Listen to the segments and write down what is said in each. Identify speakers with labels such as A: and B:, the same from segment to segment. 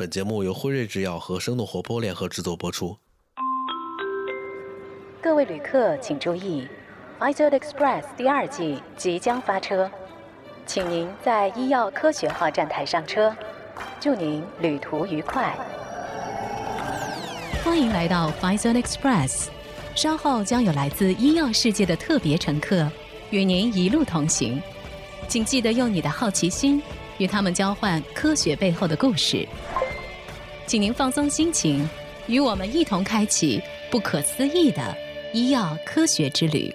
A: 本节目由辉瑞制药和生动活泼联合制作播出。
B: 各位旅客请注意 d Express 第二季即将发车，请您在医药科学号站台上车。祝您旅途愉快！欢迎来到 f i z o n Express，稍后将有来自医药世界的特别乘客与您一路同行，请记得用你的好奇心与他们交换科学背后的故事。请您放松心情，与我们一同开启不可思议的医药科学之旅。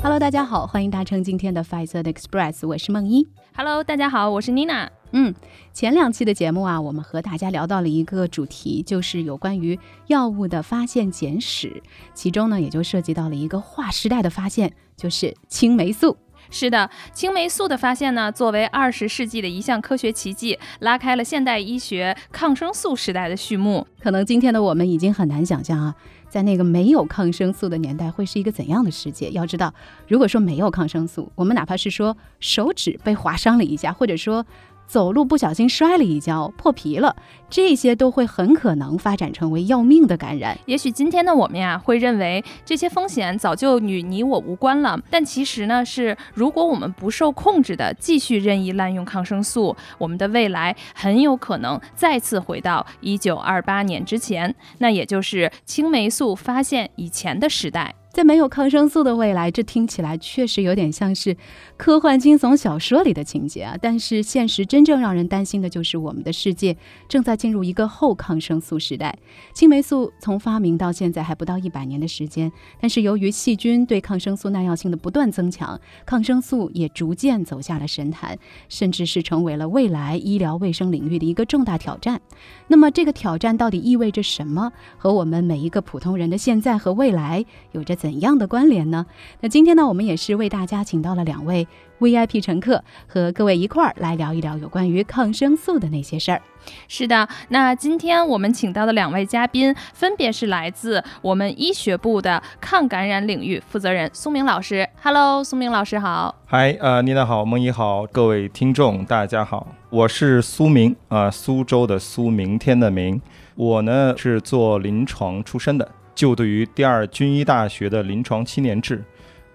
B: Hello，大家好，欢迎搭乘今天的 f i z e r Express，我是梦一。
C: Hello，大家好，我是 Nina。
B: 嗯，前两期的节目啊，我们和大家聊到了一个主题，就是有关于药物的发现简史，其中呢，也就涉及到了一个划时代的发现，就是青霉素。
C: 是的，青霉素的发现呢，作为二十世纪的一项科学奇迹，拉开了现代医学抗生素时代的序幕。
B: 可能今天的我们已经很难想象啊。在那个没有抗生素的年代，会是一个怎样的世界？要知道，如果说没有抗生素，我们哪怕是说手指被划伤了一下，或者说。走路不小心摔了一跤，破皮了，这些都会很可能发展成为要命的感染。
C: 也许今天的我们呀，会认为这些风险早就与你我无关了，但其实呢，是如果我们不受控制的继续任意滥用抗生素，我们的未来很有可能再次回到一九二八年之前，那也就是青霉素发现以前的时代。
B: 在没有抗生素的未来，这听起来确实有点像是科幻惊悚小说里的情节啊！但是现实真正让人担心的就是我们的世界正在进入一个后抗生素时代。青霉素从发明到现在还不到一百年的时间，但是由于细菌对抗生素耐药性的不断增强，抗生素也逐渐走下了神坛，甚至是成为了未来医疗卫生领域的一个重大挑战。那么这个挑战到底意味着什么？和我们每一个普通人的现在和未来有着？怎样的关联呢？那今天呢，我们也是为大家请到了两位 VIP 乘客，和各位一块儿来聊一聊有关于抗生素的那些事儿。
C: 是的，那今天我们请到的两位嘉宾，分别是来自我们医学部的抗感染领域负责人苏明老师。Hello，苏明老师好。
D: 嗨，呃，妮娜好，梦怡好，各位听众大家好，我是苏明啊，苏州的苏，明天的明。我呢是做临床出身的。就读于第二军医大学的临床七年制，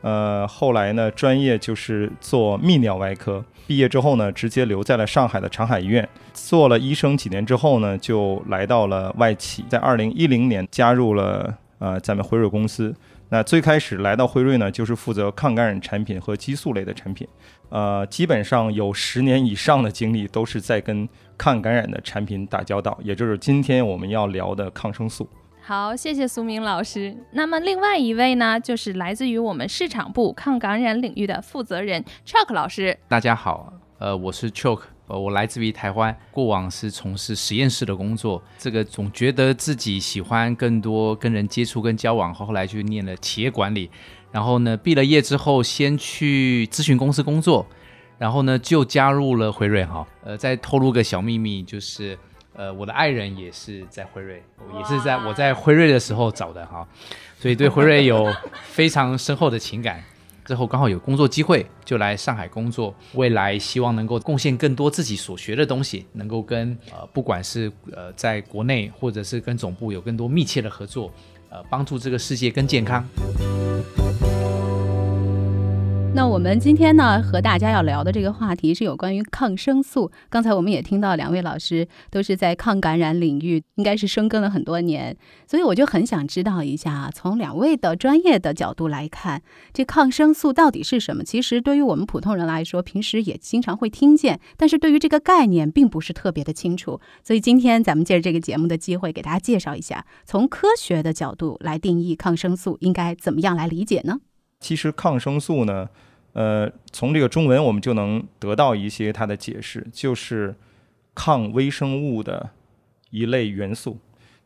D: 呃，后来呢，专业就是做泌尿外科。毕业之后呢，直接留在了上海的长海医院，做了医生几年之后呢，就来到了外企，在二零一零年加入了呃咱们辉瑞公司。那最开始来到辉瑞呢，就是负责抗感染产品和激素类的产品，呃，基本上有十年以上的经历都是在跟抗感染的产品打交道，也就是今天我们要聊的抗生素。
C: 好，谢谢苏明老师。那么另外一位呢，就是来自于我们市场部抗感染领域的负责人 Chuck 老师。
E: 大家好，呃，我是 Chuck，呃，我来自于台湾，过往是从事实验室的工作。这个总觉得自己喜欢更多跟人接触跟交往，后来就念了企业管理。然后呢，毕了业之后，先去咨询公司工作，然后呢就加入了辉瑞哈。呃，再透露个小秘密，就是。呃，我的爱人也是在辉瑞，也是在我在辉瑞的时候找的哈，所以对辉瑞有非常深厚的情感。之后刚好有工作机会，就来上海工作。未来希望能够贡献更多自己所学的东西，能够跟呃不管是呃在国内或者是跟总部有更多密切的合作，呃帮助这个世界更健康。
B: 那我们今天呢，和大家要聊的这个话题是有关于抗生素。刚才我们也听到两位老师都是在抗感染领域，应该是深耕了很多年，所以我就很想知道一下，从两位的专业的角度来看，这抗生素到底是什么？其实对于我们普通人来说，平时也经常会听见，但是对于这个概念并不是特别的清楚。所以今天咱们借着这个节目的机会，给大家介绍一下，从科学的角度来定义抗生素，应该怎么样来理解呢？
D: 其实抗生素呢，呃，从这个中文我们就能得到一些它的解释，就是抗微生物的一类元素。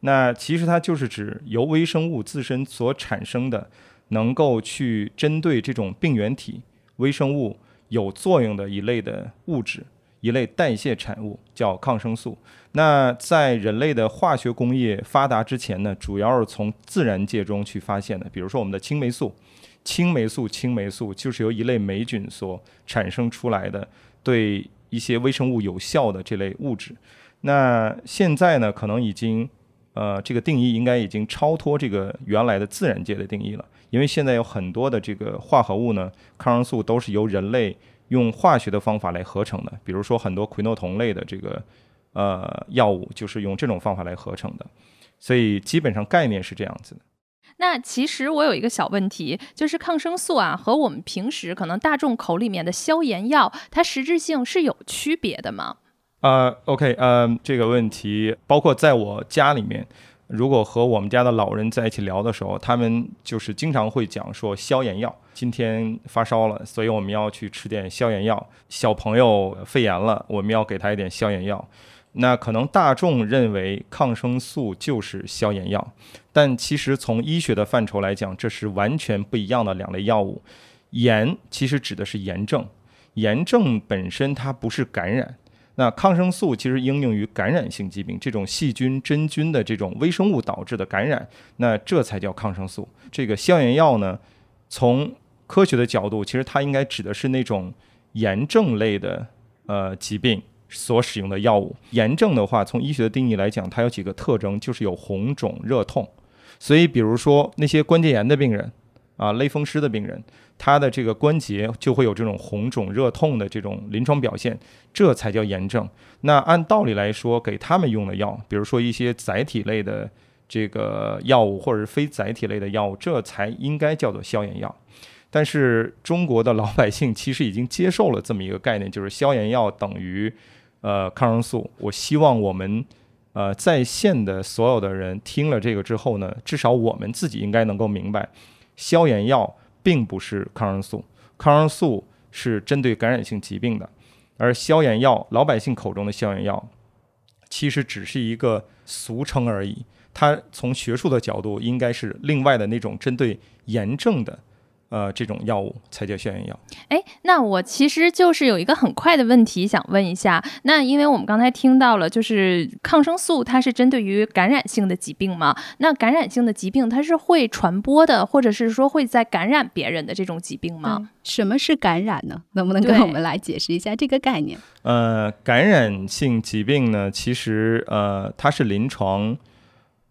D: 那其实它就是指由微生物自身所产生的，能够去针对这种病原体微生物有作用的一类的物质，一类代谢产物，叫抗生素。那在人类的化学工业发达之前呢，主要是从自然界中去发现的，比如说我们的青霉素。青霉素，青霉素就是由一类霉菌所产生出来的，对一些微生物有效的这类物质。那现在呢，可能已经，呃，这个定义应该已经超脱这个原来的自然界的定义了，因为现在有很多的这个化合物呢，抗生素都是由人类用化学的方法来合成的，比如说很多喹诺酮类的这个呃药物就是用这种方法来合成的，所以基本上概念是这样子的。
C: 那其实我有一个小问题，就是抗生素啊和我们平时可能大众口里面的消炎药，它实质性是有区别的吗？
D: 呃，OK，呃，这个问题包括在我家里面，如果和我们家的老人在一起聊的时候，他们就是经常会讲说消炎药，今天发烧了，所以我们要去吃点消炎药；小朋友肺炎了，我们要给他一点消炎药。那可能大众认为抗生素就是消炎药，但其实从医学的范畴来讲，这是完全不一样的两类药物。炎其实指的是炎症，炎症本身它不是感染。那抗生素其实应用于感染性疾病，这种细菌、真菌的这种微生物导致的感染，那这才叫抗生素。这个消炎药呢，从科学的角度，其实它应该指的是那种炎症类的呃疾病。所使用的药物，炎症的话，从医学的定义来讲，它有几个特征，就是有红肿、热痛。所以，比如说那些关节炎的病人啊，类风湿的病人，他的这个关节就会有这种红肿、热痛的这种临床表现，这才叫炎症。那按道理来说，给他们用的药，比如说一些载体类的这个药物，或者是非载体类的药物，这才应该叫做消炎药。但是中国的老百姓其实已经接受了这么一个概念，就是消炎药等于。呃，抗生素，我希望我们呃在线的所有的人听了这个之后呢，至少我们自己应该能够明白，消炎药并不是抗生素，抗生素是针对感染性疾病的，而消炎药，老百姓口中的消炎药，其实只是一个俗称而已，它从学术的角度应该是另外的那种针对炎症的。呃，这种药物才叫消炎药。
C: 哎，那我其实就是有一个很快的问题想问一下。那因为我们刚才听到了，就是抗生素它是针对于感染性的疾病嘛？那感染性的疾病它是会传播的，或者是说会在感染别人的这种疾病吗？
B: 什么是感染呢？能不能跟我们来解释一下这个概念？
D: 呃，感染性疾病呢，其实呃，它是临床。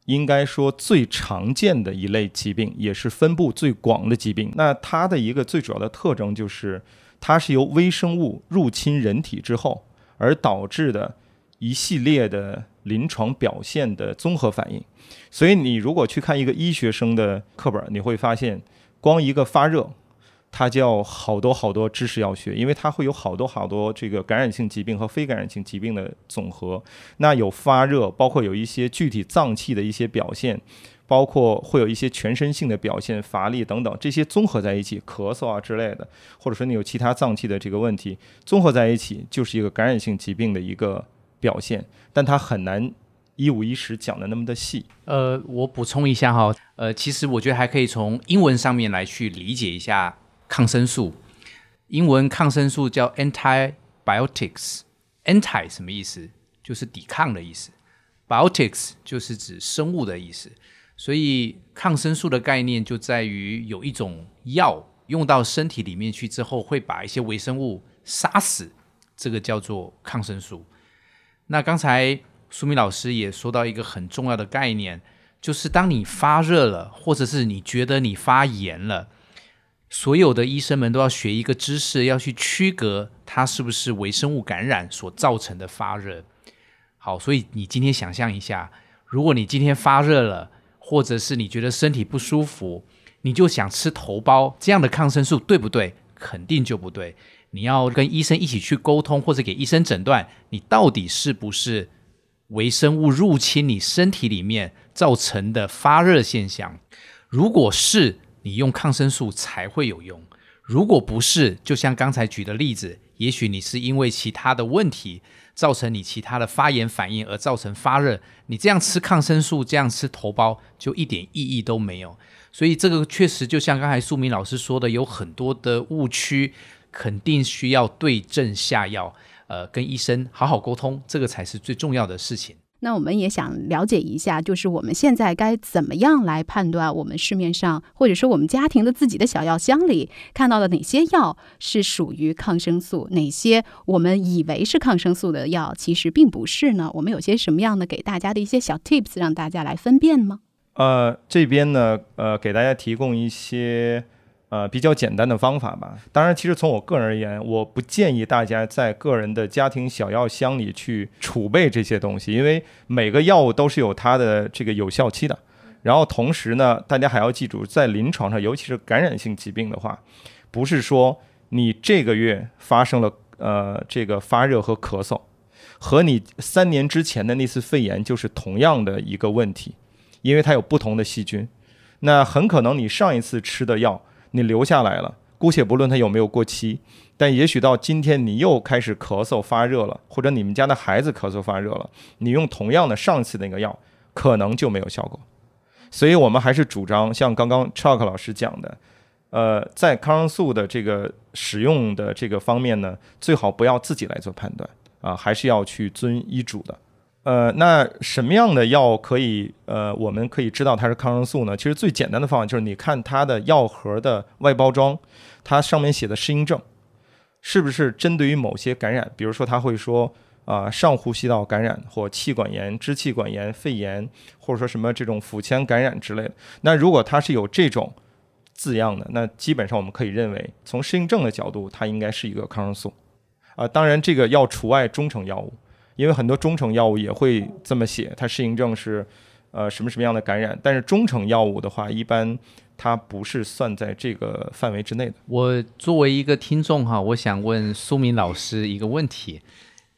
D: 应该说最常见的一类疾病，也是分布最广的疾病。那它的一个最主要的特征就是，它是由微生物入侵人体之后而导致的一系列的临床表现的综合反应。所以你如果去看一个医学生的课本，你会发现，光一个发热。它叫好多好多知识要学，因为它会有好多好多这个感染性疾病和非感染性疾病的总和。那有发热，包括有一些具体脏器的一些表现，包括会有一些全身性的表现，乏力等等，这些综合在一起，咳嗽啊之类的，或者说你有其他脏器的这个问题，综合在一起就是一个感染性疾病的一个表现。但它很难一五一十讲的那么的细。
E: 呃，我补充一下哈，呃，其实我觉得还可以从英文上面来去理解一下。抗生素，英文抗生素叫 antibiotics。anti 什么意思？就是抵抗的意思。biotics 就是指生物的意思。所以抗生素的概念就在于有一种药用到身体里面去之后，会把一些微生物杀死，这个叫做抗生素。那刚才苏明老师也说到一个很重要的概念，就是当你发热了，或者是你觉得你发炎了。所有的医生们都要学一个知识，要去区隔它是不是微生物感染所造成的发热。好，所以你今天想象一下，如果你今天发热了，或者是你觉得身体不舒服，你就想吃头孢这样的抗生素，对不对？肯定就不对。你要跟医生一起去沟通，或者给医生诊断，你到底是不是微生物入侵你身体里面造成的发热现象？如果是，你用抗生素才会有用，如果不是，就像刚才举的例子，也许你是因为其他的问题造成你其他的发炎反应而造成发热，你这样吃抗生素，这样吃头孢就一点意义都没有。所以这个确实就像刚才素明老师说的，有很多的误区，肯定需要对症下药，呃，跟医生好好沟通，这个才是最重要的事情。
B: 那我们也想了解一下，就是我们现在该怎么样来判断我们市面上或者说我们家庭的自己的小药箱里看到的哪些药是属于抗生素，哪些我们以为是抗生素的药其实并不是呢？我们有些什么样的给大家的一些小 tips 让大家来分辨吗？
D: 呃，这边呢，呃，给大家提供一些。呃，比较简单的方法吧。当然，其实从我个人而言，我不建议大家在个人的家庭小药箱里去储备这些东西，因为每个药物都是有它的这个有效期的。然后同时呢，大家还要记住，在临床上，尤其是感染性疾病的话，不是说你这个月发生了呃这个发热和咳嗽，和你三年之前的那次肺炎就是同样的一个问题，因为它有不同的细菌。那很可能你上一次吃的药。你留下来了，姑且不论它有没有过期，但也许到今天你又开始咳嗽发热了，或者你们家的孩子咳嗽发热了，你用同样的上次那个药，可能就没有效果。所以我们还是主张像刚刚 Chuck 老师讲的，呃，在抗生素的这个使用的这个方面呢，最好不要自己来做判断啊，还是要去遵医嘱的。呃，那什么样的药可以呃，我们可以知道它是抗生素呢？其实最简单的方法就是你看它的药盒的外包装，它上面写的适应症，是不是针对于某些感染？比如说它会说啊，上呼吸道感染或气管炎、支气管炎、肺炎，或者说什么这种腹腔感染之类的。那如果它是有这种字样的，那基本上我们可以认为，从适应症的角度，它应该是一个抗生素。啊，当然这个要除外中成药物。因为很多中成药物也会这么写，它适应症是，呃，什么什么样的感染？但是中成药物的话，一般它不是算在这个范围之内的。
E: 我作为一个听众哈，我想问苏明老师一个问题，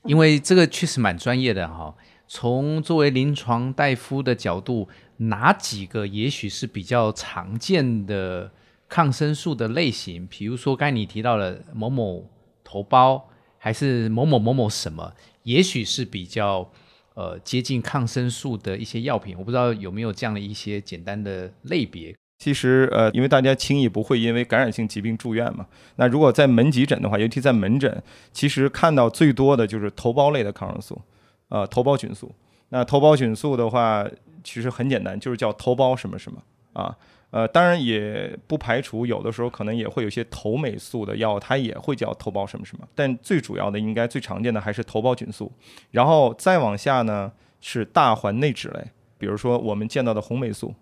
E: 因为这个确实蛮专业的哈。从作为临床大夫的角度，哪几个也许是比较常见的抗生素的类型？比如说刚才你提到了某某头孢，还是某某某某什么？也许是比较呃接近抗生素的一些药品，我不知道有没有这样的一些简单的类别。
D: 其实呃，因为大家轻易不会因为感染性疾病住院嘛。那如果在门急诊的话，尤其在门诊，其实看到最多的就是头孢类的抗生素，呃，头孢菌素。那头孢菌素的话，其实很简单，就是叫头孢什么什么啊。呃，当然也不排除有的时候可能也会有些头霉素的药，它也会叫头孢什么什么。但最主要的应该最常见的还是头孢菌素，然后再往下呢是大环内酯类，比如说我们见到的红霉素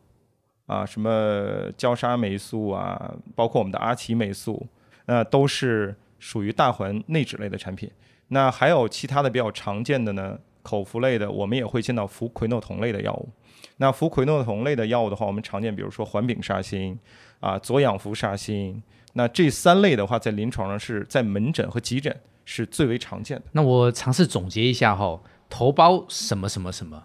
D: 啊，什么焦沙霉素啊，包括我们的阿奇霉素，那都是属于大环内酯类的产品。那还有其他的比较常见的呢，口服类的，我们也会见到氟喹诺酮类的药物。那氟喹诺酮类的药物的话，我们常见，比如说环丙沙星啊、左氧氟沙星。那这三类的话，在临床上是在门诊和急诊是最为常见的。
E: 那我尝试总结一下哈，头孢什么什么什么，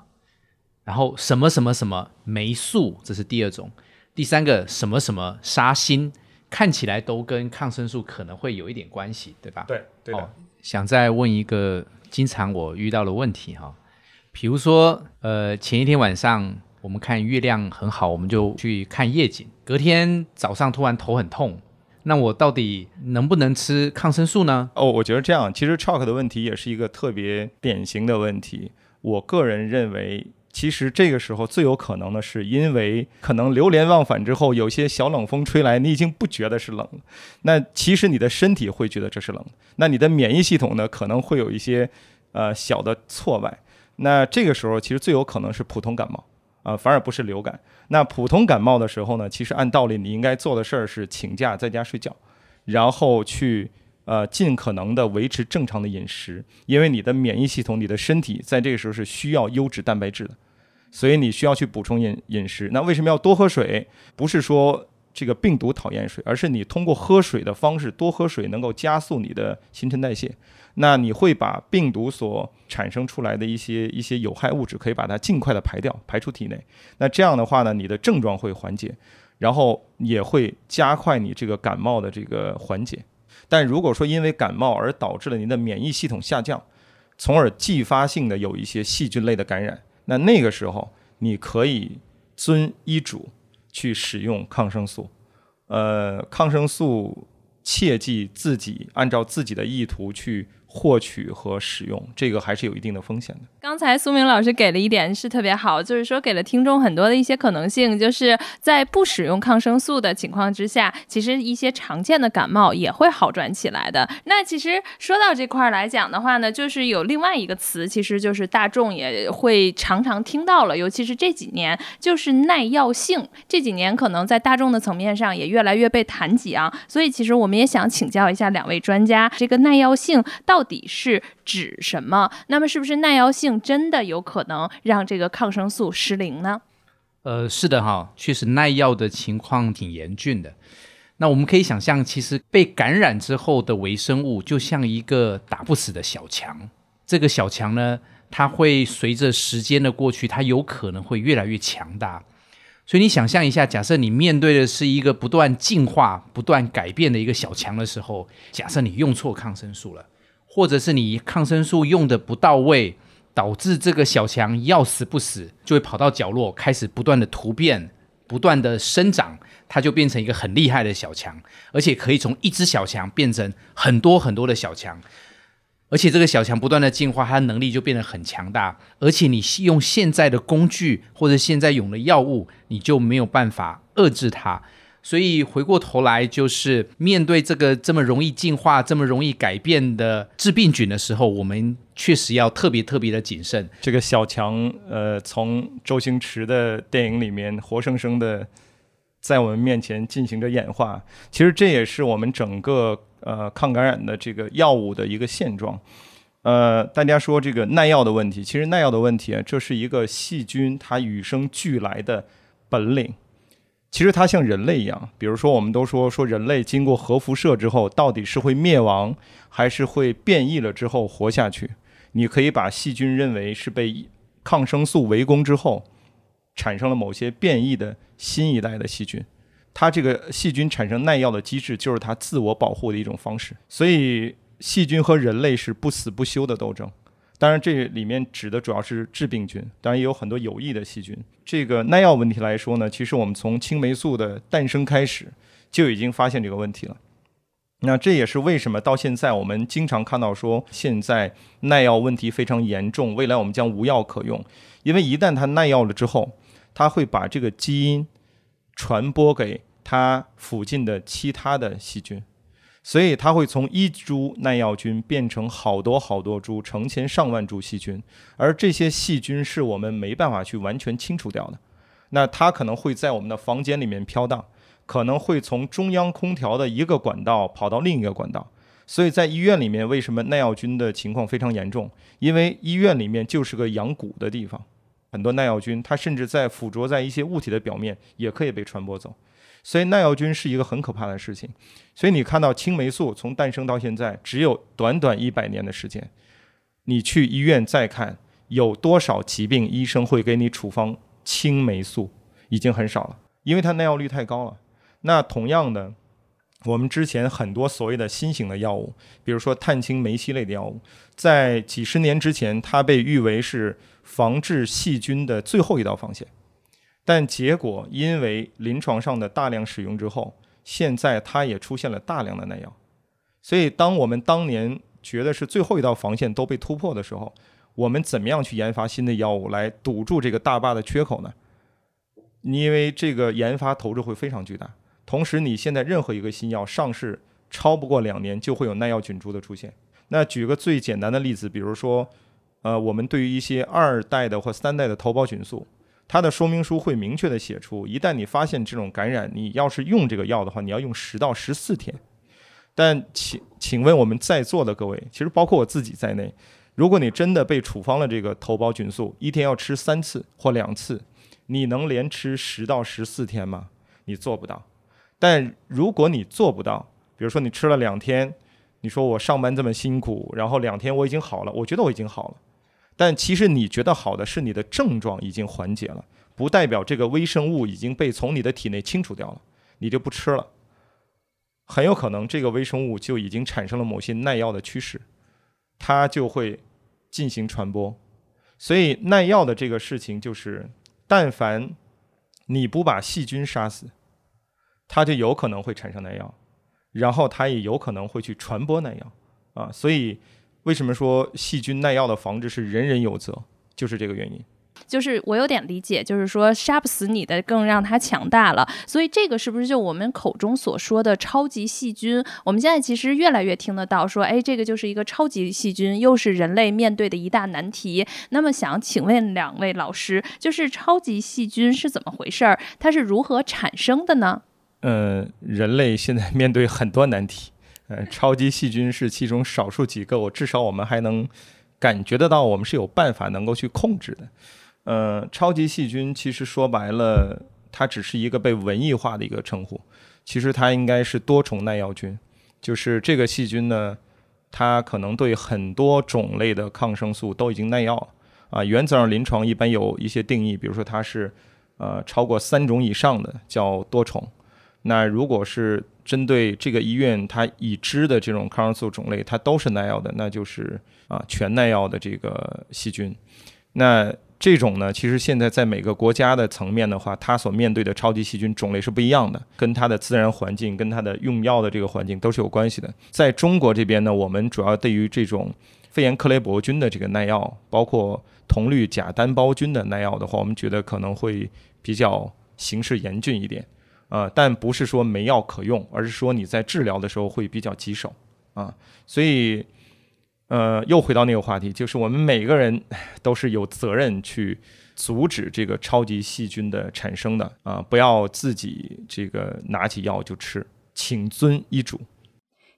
E: 然后什么什么什么霉素，这是第二种，第三个什么什么沙星，看起来都跟抗生素可能会有一点关系，对吧？
D: 对，对的。
E: 想再问一个经常我遇到了问题哈，比如说呃前一天晚上。我们看月亮很好，我们就去看夜景。隔天早上突然头很痛，那我到底能不能吃抗生素呢？
D: 哦，我觉得这样，其实 chalk 的问题也是一个特别典型的问题。我个人认为，其实这个时候最有可能的是，因为可能流连忘返之后，有些小冷风吹来，你已经不觉得是冷了。那其实你的身体会觉得这是冷。那你的免疫系统呢，可能会有一些呃小的错外。那这个时候，其实最有可能是普通感冒。啊，反而不是流感。那普通感冒的时候呢，其实按道理你应该做的事儿是请假在家睡觉，然后去呃尽可能的维持正常的饮食，因为你的免疫系统、你的身体在这个时候是需要优质蛋白质的，所以你需要去补充饮饮食。那为什么要多喝水？不是说。这个病毒讨厌水，而是你通过喝水的方式多喝水，能够加速你的新陈代谢。那你会把病毒所产生出来的一些 一些有害物质，可以把它尽快的排掉，排出体内。那这样的话呢，你的症状会缓解，然后也会加快你这个感冒的这个缓解。但如果说因为感冒而导致了您的免疫系统下降，从而继发性的有一些细菌类的感染，那那个时候你可以遵医嘱。去使用抗生素，呃，抗生素切记自己按照自己的意图去获取和使用，这个还是有一定的风险的。
C: 刚才苏明老师给了一点是特别好，就是说给了听众很多的一些可能性，就是在不使用抗生素的情况之下，其实一些常见的感冒也会好转起来的。那其实说到这块儿来讲的话呢，就是有另外一个词，其实就是大众也会常常听到了，尤其是这几年，就是耐药性。这几年可能在大众的层面上也越来越被谈及啊。所以其实我们也想请教一下两位专家，这个耐药性到底是指什么？那么是不是耐药性真的有可能让这个抗生素失灵呢？
E: 呃，是的哈，确实耐药的情况挺严峻的。那我们可以想象，其实被感染之后的微生物就像一个打不死的小强。这个小强呢，它会随着时间的过去，它有可能会越来越强大。所以你想象一下，假设你面对的是一个不断进化、不断改变的一个小强的时候，假设你用错抗生素了，或者是你抗生素用的不到位，导致这个小强要死不死，就会跑到角落开始不断的突变、不断的生长，它就变成一个很厉害的小强，而且可以从一只小强变成很多很多的小强。而且这个小强不断的进化，它的能力就变得很强大。而且你用现在的工具或者现在用的药物，你就没有办法遏制它。所以回过头来，就是面对这个这么容易进化、这么容易改变的致病菌的时候，我们确实要特别特别的谨慎。
D: 这个小强，呃，从周星驰的电影里面活生生的在我们面前进行着演化。其实这也是我们整个。呃，抗感染的这个药物的一个现状，呃，大家说这个耐药的问题，其实耐药的问题啊，这是一个细菌它与生俱来的本领。其实它像人类一样，比如说我们都说说人类经过核辐射之后，到底是会灭亡，还是会变异了之后活下去？你可以把细菌认为是被抗生素围攻之后，产生了某些变异的新一代的细菌。它这个细菌产生耐药的机制，就是它自我保护的一种方式。所以，细菌和人类是不死不休的斗争。当然，这里面指的主要是致病菌，当然也有很多有益的细菌。这个耐药问题来说呢，其实我们从青霉素的诞生开始就已经发现这个问题了。那这也是为什么到现在我们经常看到说，现在耐药问题非常严重，未来我们将无药可用。因为一旦它耐药了之后，它会把这个基因传播给。它附近的其他的细菌，所以它会从一株耐药菌变成好多好多株、成千上万株细菌，而这些细菌是我们没办法去完全清除掉的。那它可能会在我们的房间里面飘荡，可能会从中央空调的一个管道跑到另一个管道。所以在医院里面，为什么耐药菌的情况非常严重？因为医院里面就是个养蛊的地方，很多耐药菌它甚至在附着在一些物体的表面，也可以被传播走。所以耐药菌是一个很可怕的事情，所以你看到青霉素从诞生到现在只有短短一百年的时间，你去医院再看有多少疾病医生会给你处方青霉素，已经很少了，因为它耐药率太高了。那同样的，我们之前很多所谓的新型的药物，比如说碳青霉烯类的药物，在几十年之前，它被誉为是防治细菌的最后一道防线。但结果，因为临床上的大量使用之后，现在它也出现了大量的耐药。所以，当我们当年觉得是最后一道防线都被突破的时候，我们怎么样去研发新的药物来堵住这个大坝的缺口呢？因为这个研发投入会非常巨大，同时你现在任何一个新药上市超不过两年，就会有耐药菌株的出现。那举个最简单的例子，比如说，呃，我们对于一些二代的或三代的头孢菌素。它的说明书会明确的写出，一旦你发现这种感染，你要是用这个药的话，你要用十到十四天。但请请问我们在座的各位，其实包括我自己在内，如果你真的被处方了这个头孢菌素，一天要吃三次或两次，你能连吃十到十四天吗？你做不到。但如果你做不到，比如说你吃了两天，你说我上班这么辛苦，然后两天我已经好了，我觉得我已经好了。但其实你觉得好的是你的症状已经缓解了，不代表这个微生物已经被从你的体内清除掉了，你就不吃了。很有可能这个微生物就已经产生了某些耐药的趋势，它就会进行传播。所以耐药的这个事情就是，但凡你不把细菌杀死，它就有可能会产生耐药，然后它也有可能会去传播耐药啊。所以。为什么说细菌耐药的防治是人人有责？就是这个原因。
C: 就是我有点理解，就是说杀不死你的，更让它强大了。所以这个是不是就我们口中所说的超级细菌？我们现在其实越来越听得到说，哎，这个就是一个超级细菌，又是人类面对的一大难题。那么想请问两位老师，就是超级细菌是怎么回事儿？它是如何产生的呢？
D: 嗯，人类现在面对很多难题，呃，超级细菌是其中少数几个，我至少我们还能感觉得到，我们是有办法能够去控制的。呃，超级细菌其实说白了，它只是一个被文艺化的一个称呼。其实它应该是多重耐药菌，就是这个细菌呢，它可能对很多种类的抗生素都已经耐药啊。原则上临床一般有一些定义，比如说它是呃超过三种以上的叫多重。那如果是针对这个医院它已知的这种抗生素种类，它都是耐药的，那就是啊全耐药的这个细菌。那这种呢，其实现在在每个国家的层面的话，它所面对的超级细菌种类是不一样的，跟它的自然环境、跟它的用药的这个环境都是有关系的。在中国这边呢，我们主要对于这种肺炎克雷伯菌的这个耐药，包括铜绿假单胞菌的耐药的话，我们觉得可能会比较形势严峻一点，呃，但不是说没药可用，而是说你在治疗的时候会比较棘手啊，所以。呃，又回到那个话题，就是我们每个人都是有责任去阻止这个超级细菌的产生的啊！不要自己这个拿起药就吃，请遵医嘱。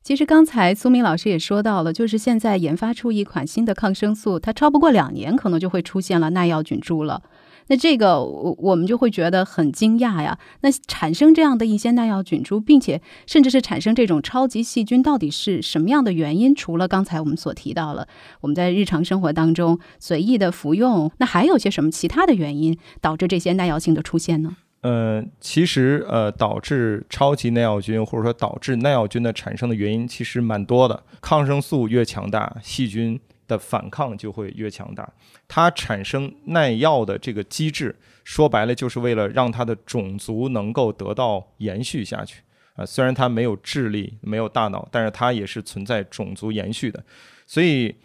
B: 其实刚才苏明老师也说到了，就是现在研发出一款新的抗生素，它超不过两年，可能就会出现了耐药菌株了。那这个我我们就会觉得很惊讶呀。那产生这样的一些耐药菌株，并且甚至是产生这种超级细菌，到底是什么样的原因？除了刚才我们所提到了，我们在日常生活当中随意的服用，那还有些什么其他的原因导致这些耐药性的出现呢？
D: 呃，其实呃，导致超级耐药菌或者说导致耐药菌的产生的原因其实蛮多的。抗生素越强大，细菌。的反抗就会越强大，它产生耐药的这个机制，说白了就是为了让它的种族能够得到延续下去啊。虽然它没有智力、没有大脑，但是它也是存在种族延续的。所以，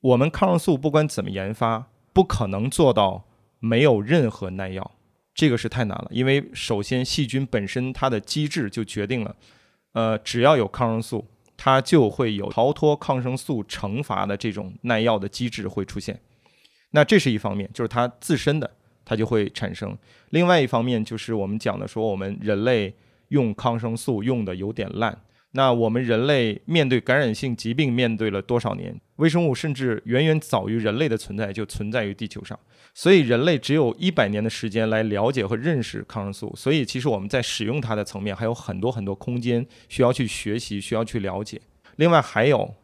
D: 我们抗生素不管怎么研发，不可能做到没有任何耐药，这个是太难了。因为首先，细菌本身它的机制就决定了，呃，只要有抗生素。它就会有逃脱抗生素惩罚的这种耐药的机制会出现，那这是一方面，就是它自身的它就会产生。另外一方面就是我们讲的说，我们人类用抗生素用的有点烂。那我们人类面对感染性疾病面对了多少年？微生物甚至远远早于人类的存在就存在于地球上，所以人类只有一百年的时间来了解和认识抗生素。所以其实我们在使用它的层面还有很多很多空间需要去学习，需要去了解。另外还有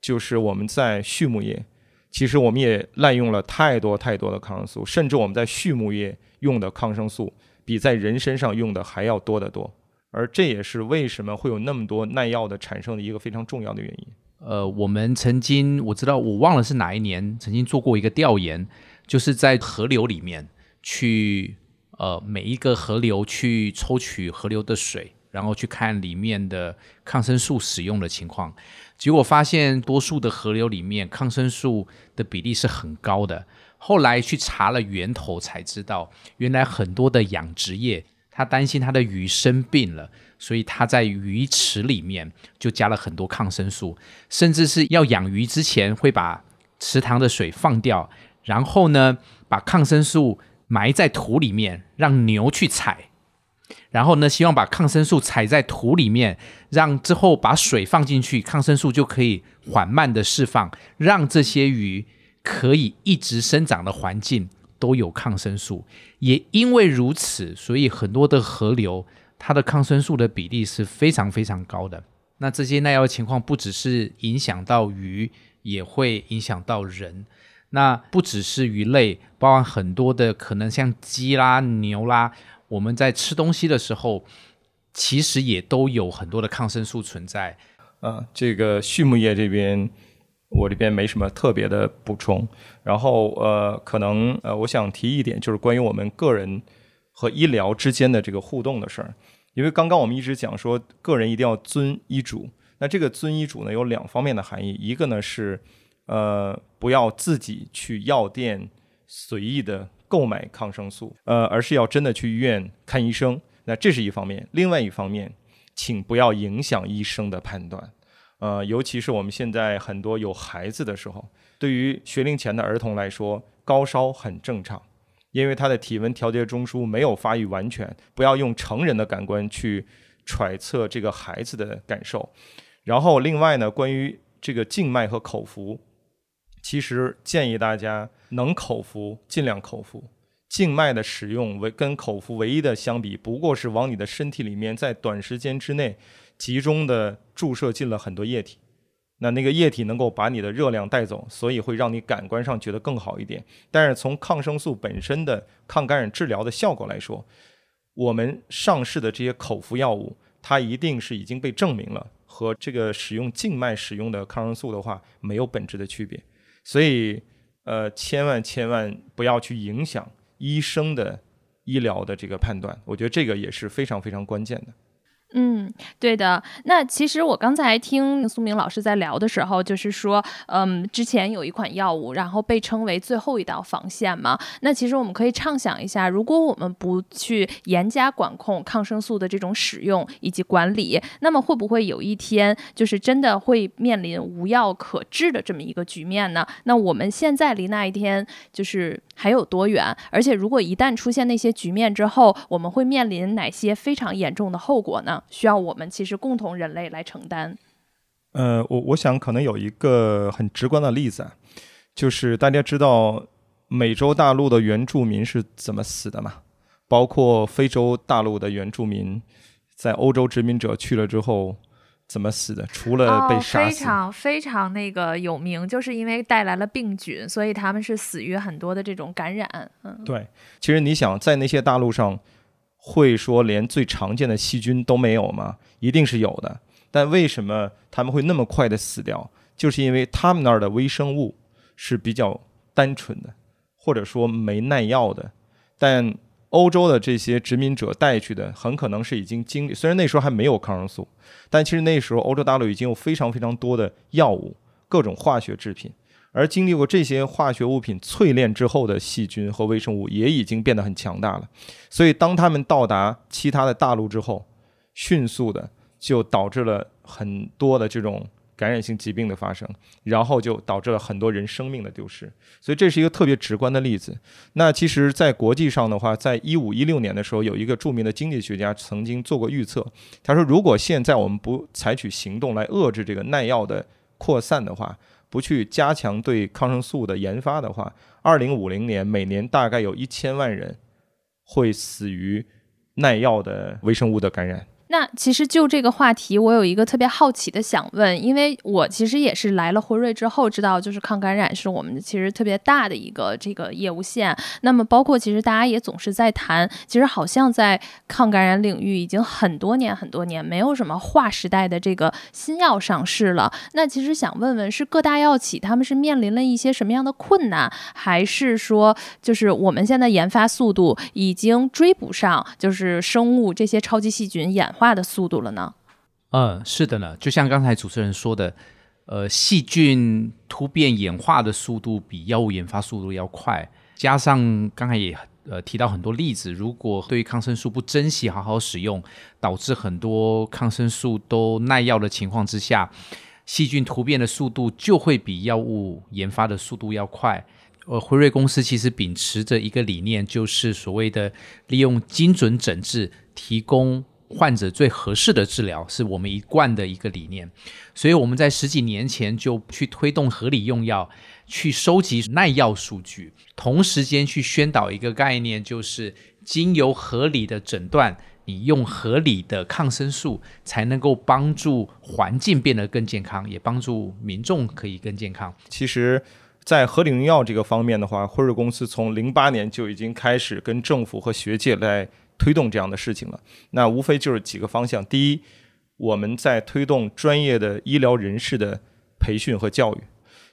D: 就是我们在畜牧业，其实我们也滥用了太多太多的抗生素，甚至我们在畜牧业用的抗生素比在人身上用的还要多得多。而这也是为什么会有那么多耐药的产生的一个非常重要的原因。
E: 呃，我们曾经我知道我忘了是哪一年，曾经做过一个调研，就是在河流里面去呃每一个河流去抽取河流的水，然后去看里面的抗生素使用的情况，结果发现多数的河流里面抗生素的比例是很高的。后来去查了源头，才知道原来很多的养殖业。他担心他的鱼生病了，所以他在鱼池里面就加了很多抗生素，甚至是要养鱼之前会把池塘的水放掉，然后呢把抗生素埋在土里面，让牛去采，然后呢希望把抗生素踩在土里面，让之后把水放进去，抗生素就可以缓慢的释放，让这些鱼可以一直生长的环境。都有抗生素，也因为如此，所以很多的河流它的抗生素的比例是非常非常高的。那这些耐药情况不只是影响到鱼，也会影响到人。那不只是鱼类，包含很多的可能像鸡啦、牛啦，我们在吃东西的时候，其实也都有很多的抗生素存在。
D: 啊，这个畜牧业这边。我这边没什么特别的补充，然后呃，可能呃，我想提一点，就是关于我们个人和医疗之间的这个互动的事儿。因为刚刚我们一直讲说，个人一定要遵医嘱。那这个遵医嘱呢，有两方面的含义，一个呢是呃，不要自己去药店随意的购买抗生素，呃，而是要真的去医院看医生。那这是一方面，另外一方面，请不要影响医生的判断。呃，尤其是我们现在很多有孩子的时候，对于学龄前的儿童来说，高烧很正常，因为他的体温调节中枢没有发育完全。不要用成人的感官去揣测这个孩子的感受。然后，另外呢，关于这个静脉和口服，其实建议大家能口服尽量口服。静脉的使用为跟口服唯一的相比，不过是往你的身体里面在短时间之内集中的注射进了很多液体。那那个液体能够把你的热量带走，所以会让你感官上觉得更好一点。但是从抗生素本身的抗感染治疗的效果来说，我们上市的这些口服药物，它一定是已经被证明了和这个使用静脉使用的抗生素的话没有本质的区别。所以，呃，千万千万不要去影响。医生的医疗的这个判断，我觉得这个也是非常非常关键的。
C: 嗯，对的。那其实我刚才听苏明老师在聊的时候，就是说，嗯，之前有一款药物，然后被称为最后一道防线嘛。那其实我们可以畅想一下，如果我们不去严加管控抗生素的这种使用以及管理，那么会不会有一天，就是真的会面临无药可治的这么一个局面呢？那我们现在离那一天就是还有多远？而且如果一旦出现那些局面之后，我们会面临哪些非常严重的后果呢？需要我们其实共同人类来承担。
D: 呃，我我想可能有一个很直观的例子，啊，就是大家知道美洲大陆的原住民是怎么死的吗？包括非洲大陆的原住民，在欧洲殖民者去了之后怎么死的？除了被杀
F: 死，非常非常那个有名，就是因为带来了病菌，所以他们是死于很多的这种感染。嗯，
D: 对。其实你想在那些大陆上。会说连最常见的细菌都没有吗？一定是有的。但为什么他们会那么快的死掉？就是因为他们那儿的微生物是比较单纯的，或者说没耐药的。但欧洲的这些殖民者带去的，很可能是已经经历。虽然那时候还没有抗生素，但其实那时候欧洲大陆已经有非常非常多的药物，各种化学制品。而经历过这些化学物品淬炼之后的细菌和微生物也已经变得很强大了，所以当他们到达其他的大陆之后，迅速的就导致了很多的这种感染性疾病的发生，然后就导致了很多人生命的丢失。所以这是一个特别直观的例子。那其实，在国际上的话，在一五一六年的时候，有一个著名的经济学家曾经做过预测，他说，如果现在我们不采取行动来遏制这个耐药的扩散的话，不去加强对抗生素的研发的话，二零五零年每年大概有一千万人会死于耐药的微生物的感染。
C: 那其实就这个话题，我有一个特别好奇的想问，因为我其实也是来了辉瑞之后知道，就是抗感染是我们其实特别大的一个这个业务线。那么包括其实大家也总是在谈，其实好像在抗感染领域已经很多年很多年没有什么划时代的这个新药上市了。那其实想问问，是各大药企他们是面临了一些什么样的困难，还是说就是我们现在研发速度已经追不上，就是生物这些超级细菌演？化化的速度了呢？
E: 嗯，是的呢。就像刚才主持人说的，呃，细菌突变演化的速度比药物研发速度要快。加上刚才也呃提到很多例子，如果对于抗生素不珍惜、好好使用，导致很多抗生素都耐药的情况之下，细菌突变的速度就会比药物研发的速度要快。呃，辉瑞公司其实秉持着一个理念，就是所谓的利用精准诊治提供。患者最合适的治疗是我们一贯的一个理念，所以我们在十几年前就去推动合理用药，去收集耐药数据，同时间去宣导一个概念，就是经由合理的诊断，你用合理的抗生素，才能够帮助环境变得更健康，也帮助民众可以更健康。
D: 其实，在合理用药这个方面的话，辉瑞公司从零八年就已经开始跟政府和学界来。推动这样的事情了，那无非就是几个方向。第一，我们在推动专业的医疗人士的培训和教育，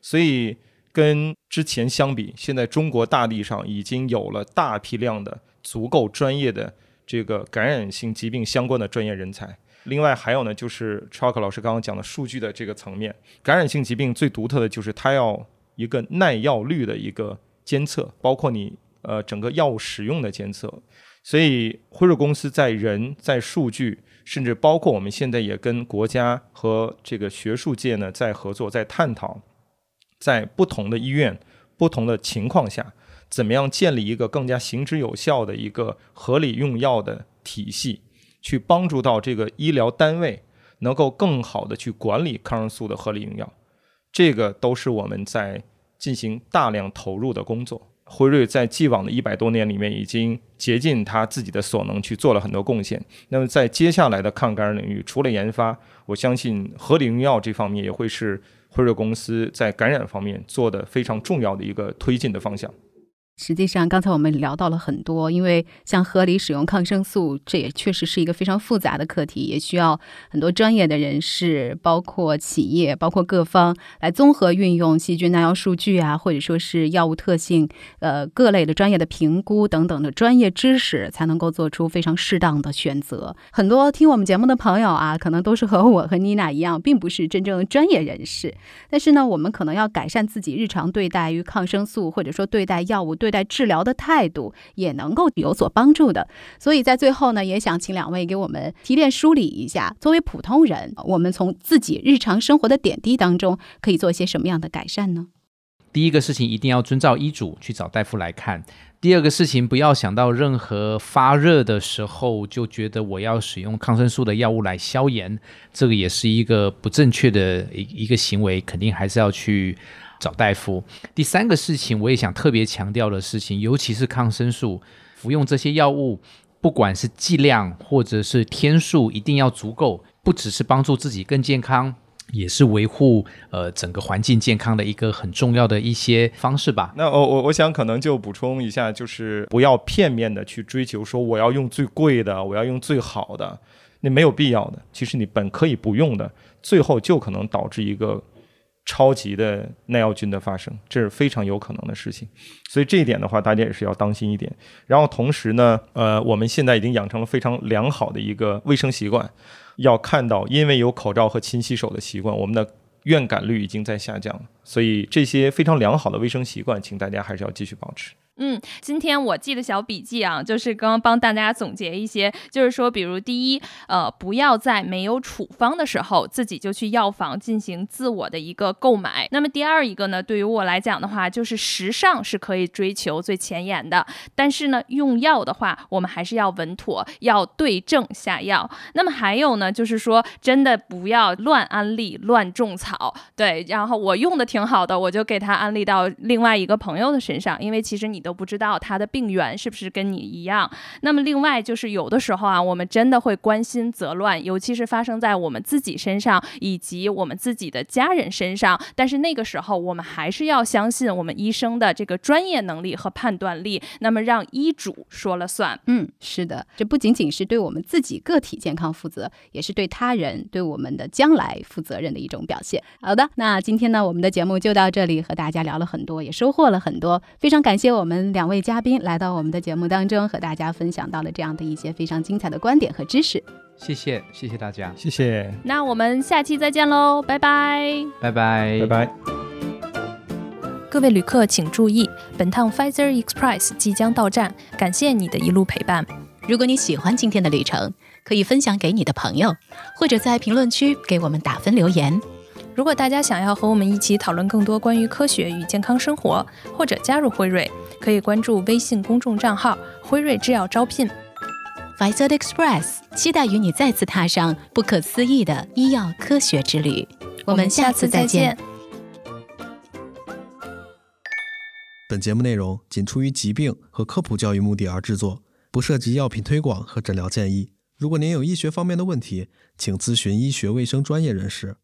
D: 所以跟之前相比，现在中国大地上已经有了大批量的足够专业的这个感染性疾病相关的专业人才。另外还有呢，就是 Chalk 老师刚刚讲的数据的这个层面，感染性疾病最独特的就是它要一个耐药率的一个监测，包括你呃整个药物使用的监测。所以辉瑞公司在人、在数据，甚至包括我们现在也跟国家和这个学术界呢在合作，在探讨，在不同的医院、不同的情况下，怎么样建立一个更加行之有效的一个合理用药的体系，去帮助到这个医疗单位能够更好的去管理抗生素的合理用药，这个都是我们在进行大量投入的工作。辉瑞在既往的一百多年里面，已经竭尽他自己的所能去做了很多贡献。那么在接下来的抗感染领域，除了研发，我相信合理用药这方面也会是辉瑞公司在感染方面做的非常重要的一个推进的方向。
B: 实际上，刚才我们聊到了很多，因为像合理使用抗生素，这也确实是一个非常复杂的课题，也需要很多专业的人士，包括企业，包括各方来综合运用细菌耐药数据啊，或者说是药物特性，呃，各类的专业的评估等等的专业知识，才能够做出非常适当的选择。很多听我们节目的朋友啊，可能都是和我和妮娜一样，并不是真正专业人士，但是呢，我们可能要改善自己日常对待于抗生素，或者说对待药物对。对待治疗的态度也能够有所帮助的，所以在最后呢，也想请两位给我们提炼梳理一下，作为普通人，我们从自己日常生活的点滴当中可以做一些什么样的改善呢？
E: 第一个事情一定要遵照医嘱去找大夫来看。第二个事情，不要想到任何发热的时候就觉得我要使用抗生素的药物来消炎，这个也是一个不正确的一一个行为，肯定还是要去。找大夫。第三个事情，我也想特别强调的事情，尤其是抗生素服用这些药物，不管是剂量或者是天数，一定要足够，不只是帮助自己更健康，也是维护呃整个环境健康的一个很重要的一些方式吧。
D: 那我我我想可能就补充一下，就是不要片面的去追求说我要用最贵的，我要用最好的，那没有必要的。其实你本可以不用的，最后就可能导致一个。超级的耐药菌的发生，这是非常有可能的事情，所以这一点的话，大家也是要当心一点。然后同时呢，呃，我们现在已经养成了非常良好的一个卫生习惯，要看到，因为有口罩和勤洗手的习惯，我们的院感率已经在下降了。所以这些非常良好的卫生习惯，请大家还是要继续保持。
C: 嗯，今天我记的小笔记啊，就是刚刚帮大家总结一些，就是说，比如第一，呃，不要在没有处方的时候自己就去药房进行自我的一个购买。那么第二一个呢，对于我来讲的话，就是时尚是可以追求最前沿的，但是呢，用药的话，我们还是要稳妥，要对症下药。那么还有呢，就是说，真的不要乱安利、乱种草。对，然后我用的挺好的，我就给他安利到另外一个朋友的身上，因为其实你都。都不知道他的病源是不是跟你一样。那么另外就是有的时候啊，我们真的会关心则乱，尤其是发生在我们自己身上以及我们自己的家人身上。但是那个时候，我们还是要相信我们医生的这个专业能力和判断力。那么让医嘱说了算。
B: 嗯，是的，这不仅仅是对我们自己个体健康负责，也是对他人、对我们的将来负责任的一种表现。好的，那今天呢，我们的节目就到这里，和大家聊了很多，也收获了很多，非常感谢我们们。两位嘉宾来到我们的节目当中，和大家分享到了这样的一些非常精彩的观点和知识。
E: 谢谢，谢谢大家，
D: 谢谢。
C: 那我们下期再见喽，拜拜，
E: 拜拜，
D: 拜拜。
F: 各位旅客请注意，本趟 Pfizer Express 即将到站，感谢你的一路陪伴。
B: 如果你喜欢今天的旅程，可以分享给你的朋友，或者在评论区给我们打分留言。
F: 如果大家想要和我们一起讨论更多关于科学与健康生活，或者加入辉瑞，可以关注微信公众账号“辉瑞制药招聘
B: f i z e r Express”，期待与你再次踏上不可思议的医药科学之旅。我们下次再见。
A: 本节目内容仅出于疾病和科普教育目的而制作，不涉及药品推广和诊疗建议。如果您有医学方面的问题，请咨询医学卫生专业人士。